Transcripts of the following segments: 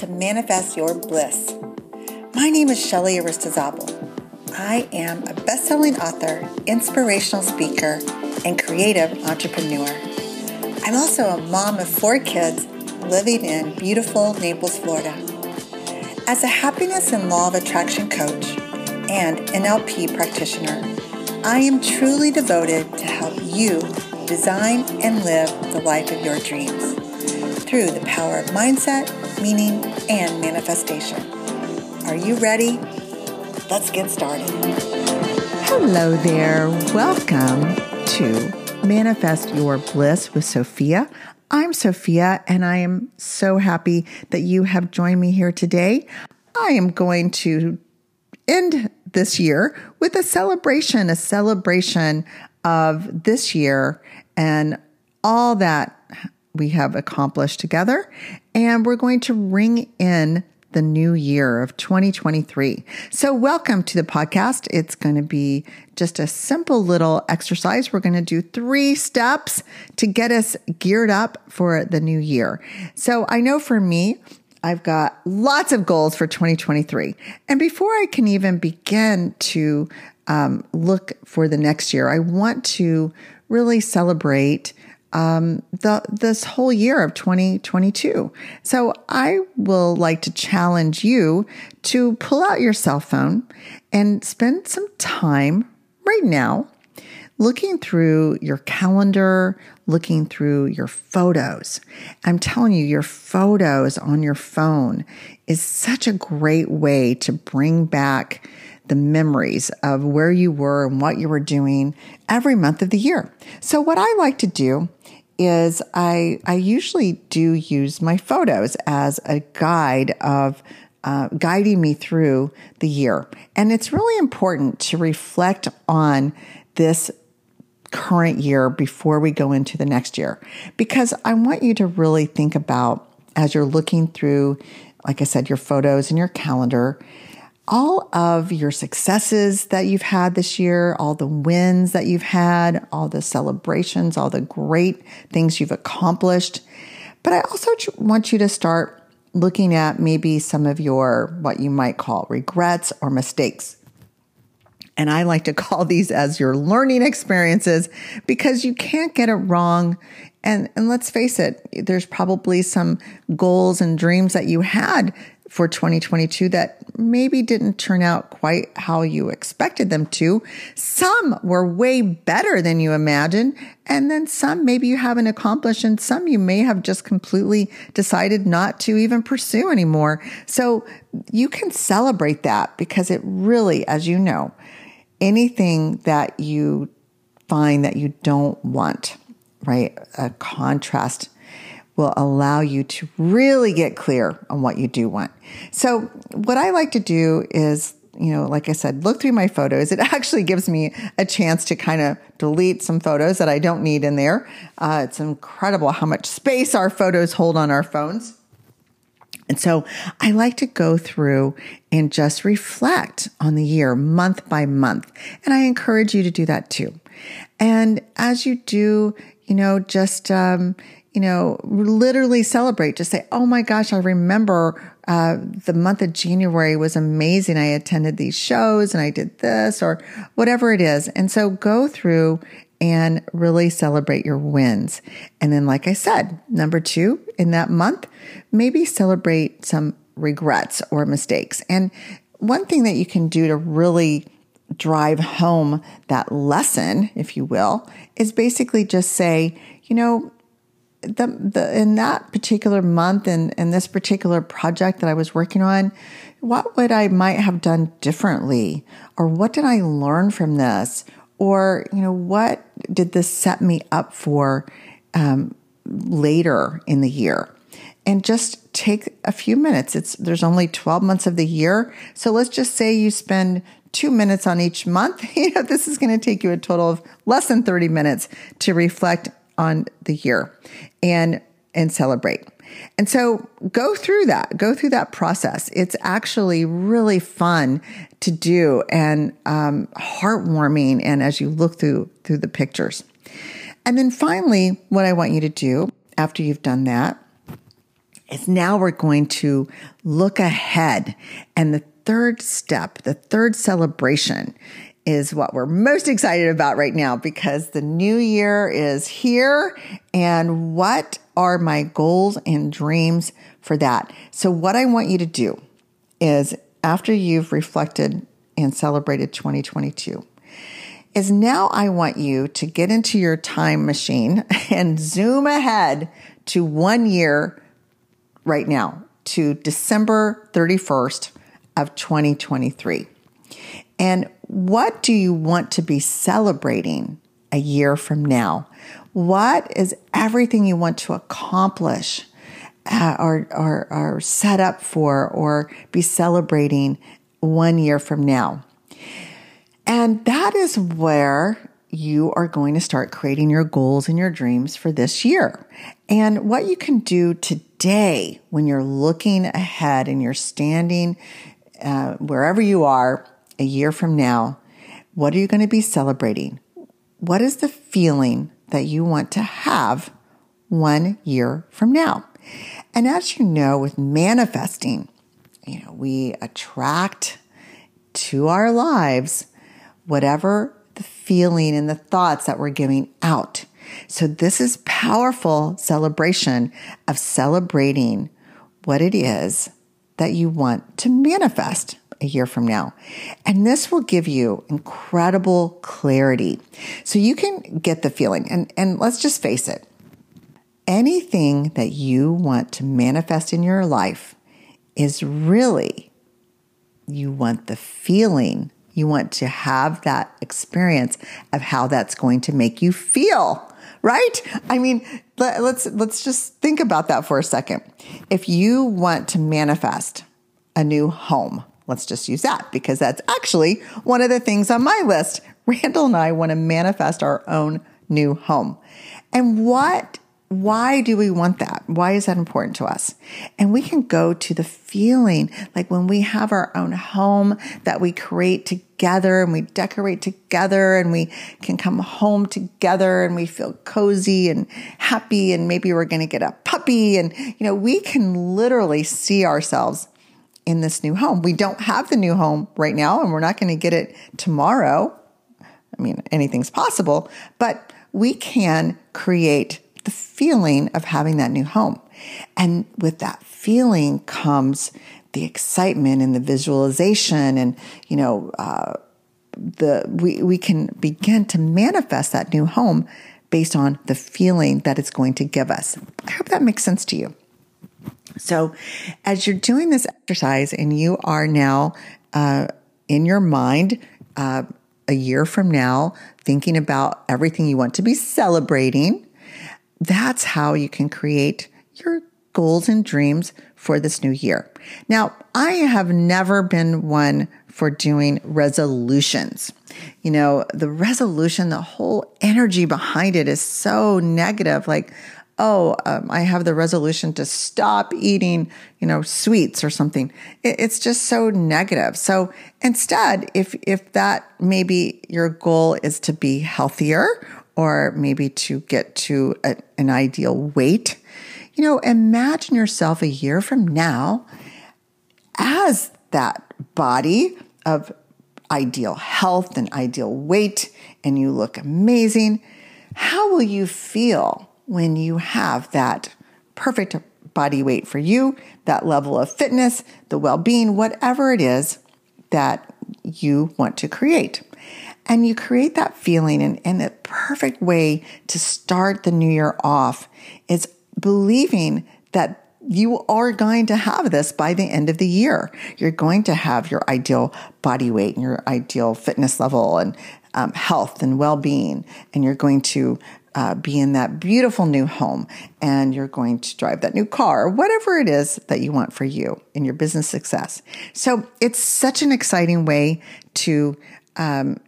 to Manifest Your Bliss. My name is Shelly Aristizabal. I am a best-selling author, inspirational speaker, and creative entrepreneur. I'm also a mom of four kids living in beautiful Naples, Florida. As a happiness and law of attraction coach and NLP practitioner, I am truly devoted to help you design and live the life of your dreams through the power of mindset, meaning, and manifestation. Are you ready? Let's get started. Hello there. Welcome to Manifest Your Bliss with Sophia. I'm Sophia, and I am so happy that you have joined me here today. I am going to end this year with a celebration, a celebration of this year and all that we have accomplished together. And we're going to ring in the new year of 2023. So, welcome to the podcast. It's going to be just a simple little exercise. We're going to do three steps to get us geared up for the new year. So, I know for me, I've got lots of goals for 2023. And before I can even begin to um, look for the next year, I want to really celebrate um, the this whole year of 2022. So I will like to challenge you to pull out your cell phone and spend some time right now looking through your calendar, looking through your photos. I'm telling you, your photos on your phone is such a great way to bring back the memories of where you were and what you were doing every month of the year. So what I like to do is I I usually do use my photos as a guide of uh, guiding me through the year, and it's really important to reflect on this current year before we go into the next year. Because I want you to really think about as you're looking through, like I said, your photos and your calendar all of your successes that you've had this year, all the wins that you've had, all the celebrations, all the great things you've accomplished. But I also want you to start looking at maybe some of your what you might call regrets or mistakes. And I like to call these as your learning experiences because you can't get it wrong. And, and let's face it, there's probably some goals and dreams that you had for 2022 that maybe didn't turn out quite how you expected them to. Some were way better than you imagined. And then some maybe you haven't accomplished and some you may have just completely decided not to even pursue anymore. So you can celebrate that because it really, as you know, anything that you find that you don't want, right? A contrast will allow you to really get clear on what you do want. So, what I like to do is, you know, like I said, look through my photos. It actually gives me a chance to kind of delete some photos that I don't need in there. Uh, it's incredible how much space our photos hold on our phones. And so I like to go through and just reflect on the year month by month. And I encourage you to do that too. And as you do, you know, just, um, you know, literally celebrate. Just say, oh my gosh, I remember uh, the month of January was amazing. I attended these shows and I did this or whatever it is. And so go through and really celebrate your wins. And then, like I said, number two, in that month, maybe celebrate some regrets or mistakes. And one thing that you can do to really drive home that lesson, if you will, is basically just say, you know, the, the in that particular month and in this particular project that I was working on, what would I might have done differently? Or what did I learn from this? Or, you know, what did this set me up for um, later in the year? And just take a few minutes. It's there's only 12 months of the year. So let's just say you spend two minutes on each month. You know, this is going to take you a total of less than 30 minutes to reflect on the year and and celebrate. And so go through that, go through that process. It's actually really fun to do and um, heartwarming. And as you look through through the pictures, and then finally, what I want you to do after you've done that is now we're going to look ahead. And the third step, the third celebration is what we're most excited about right now because the new year is here. And what are my goals and dreams for that? So, what I want you to do is after you've reflected and celebrated 2022, is now I want you to get into your time machine and zoom ahead to one year right now to December 31st of 2023. And what do you want to be celebrating a year from now? What is everything you want to accomplish uh, or, or, or set up for or be celebrating one year from now? And that is where you are going to start creating your goals and your dreams for this year. And what you can do today when you're looking ahead and you're standing uh, wherever you are a year from now, what are you going to be celebrating? What is the feeling that you want to have one year from now? And as you know, with manifesting, you know, we attract to our lives whatever the feeling and the thoughts that we're giving out. So this is powerful celebration of celebrating what it is that you want to manifest a year from now. And this will give you incredible clarity. So you can get the feeling and, and let's just face it. Anything that you want to manifest in your life is really you want the feeling you want to have that experience of how that's going to make you feel, right? I mean, let, let's let's just think about that for a second. If you want to manifest a new home, let's just use that because that's actually one of the things on my list. Randall and I want to manifest our own new home. And what why do we want that? Why is that important to us? And we can go to the feeling like when we have our own home that we create together and we decorate together and we can come home together and we feel cozy and happy and maybe we're going to get a puppy and you know we can literally see ourselves in this new home. We don't have the new home right now and we're not going to get it tomorrow. I mean, anything's possible, but we can create the feeling of having that new home. And with that feeling comes the excitement and the visualization and, you know, uh, the, we, we can begin to manifest that new home based on the feeling that it's going to give us. I hope that makes sense to you. So, as you're doing this exercise and you are now uh, in your mind uh, a year from now thinking about everything you want to be celebrating, that's how you can create your goals and dreams for this new year. Now, I have never been one for doing resolutions. You know, the resolution, the whole energy behind it is so negative. Like, oh, um, I have the resolution to stop eating, you know, sweets or something. It, it's just so negative. So instead, if if that maybe your goal is to be healthier or maybe to get to a, an ideal weight. You know, imagine yourself a year from now as that body of ideal health and ideal weight, and you look amazing. How will you feel when you have that perfect body weight for you, that level of fitness, the well being, whatever it is that you want to create? And you create that feeling, and, and the perfect way to start the new year off is believing that you are going to have this by the end of the year. You're going to have your ideal body weight and your ideal fitness level and um, health and well being. And you're going to uh, be in that beautiful new home and you're going to drive that new car, or whatever it is that you want for you in your business success. So it's such an exciting way to um,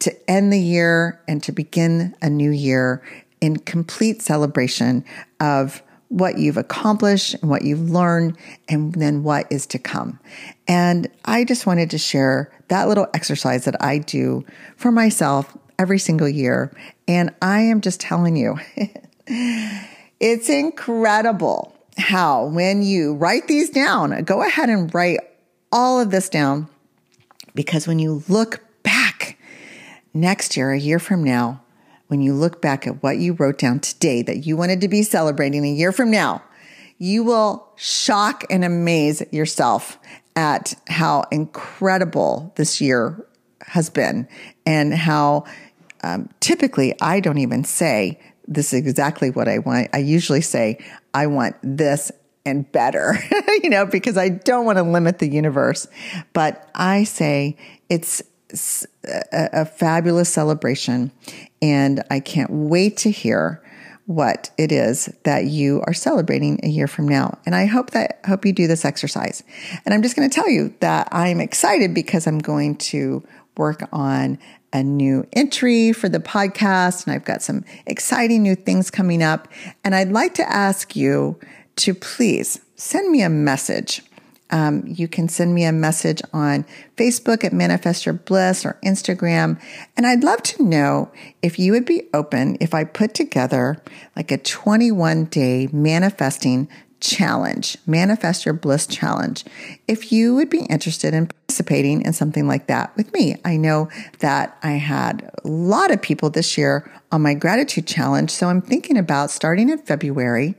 to end the year and to begin a new year in complete celebration of what you've accomplished and what you've learned and then what is to come. And I just wanted to share that little exercise that I do for myself every single year. And I am just telling you, it's incredible how when you write these down, go ahead and write all of this down because when you look back next year, a year from now, when you look back at what you wrote down today that you wanted to be celebrating a year from now, you will shock and amaze yourself at how incredible this year has been and how um, typically I don't even say this is exactly what I want. I usually say, I want this and better, you know, because I don't want to limit the universe. But I say it's a, a fabulous celebration, and I can't wait to hear what it is that you are celebrating a year from now. And I hope that hope you do this exercise. And I'm just going to tell you that I'm excited because I'm going to work on a new entry for the podcast and I've got some exciting new things coming up. And I'd like to ask you to please send me a message. Um, you can send me a message on Facebook at Manifest Your Bliss or Instagram. And I'd love to know if you would be open if I put together like a 21 day manifesting challenge, Manifest Your Bliss challenge. If you would be interested in participating in something like that with me, I know that I had a lot of people this year on my gratitude challenge. So I'm thinking about starting in February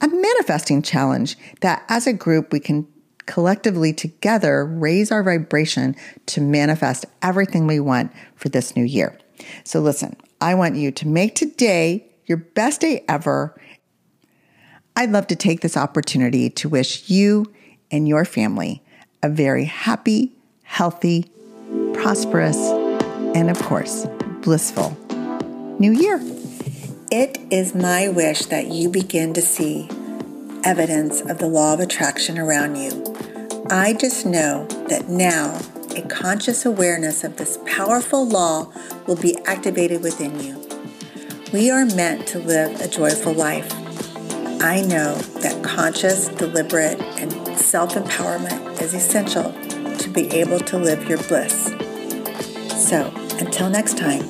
a manifesting challenge that as a group we can collectively together raise our vibration to manifest everything we want for this new year. So listen, I want you to make today your best day ever I'd love to take this opportunity to wish you and your family a very happy, healthy, prosperous, and of course, blissful new year. It is my wish that you begin to see evidence of the law of attraction around you. I just know that now a conscious awareness of this powerful law will be activated within you. We are meant to live a joyful life. I know that conscious, deliberate, and self empowerment is essential to be able to live your bliss. So, until next time,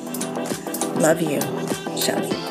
love you, Shelly.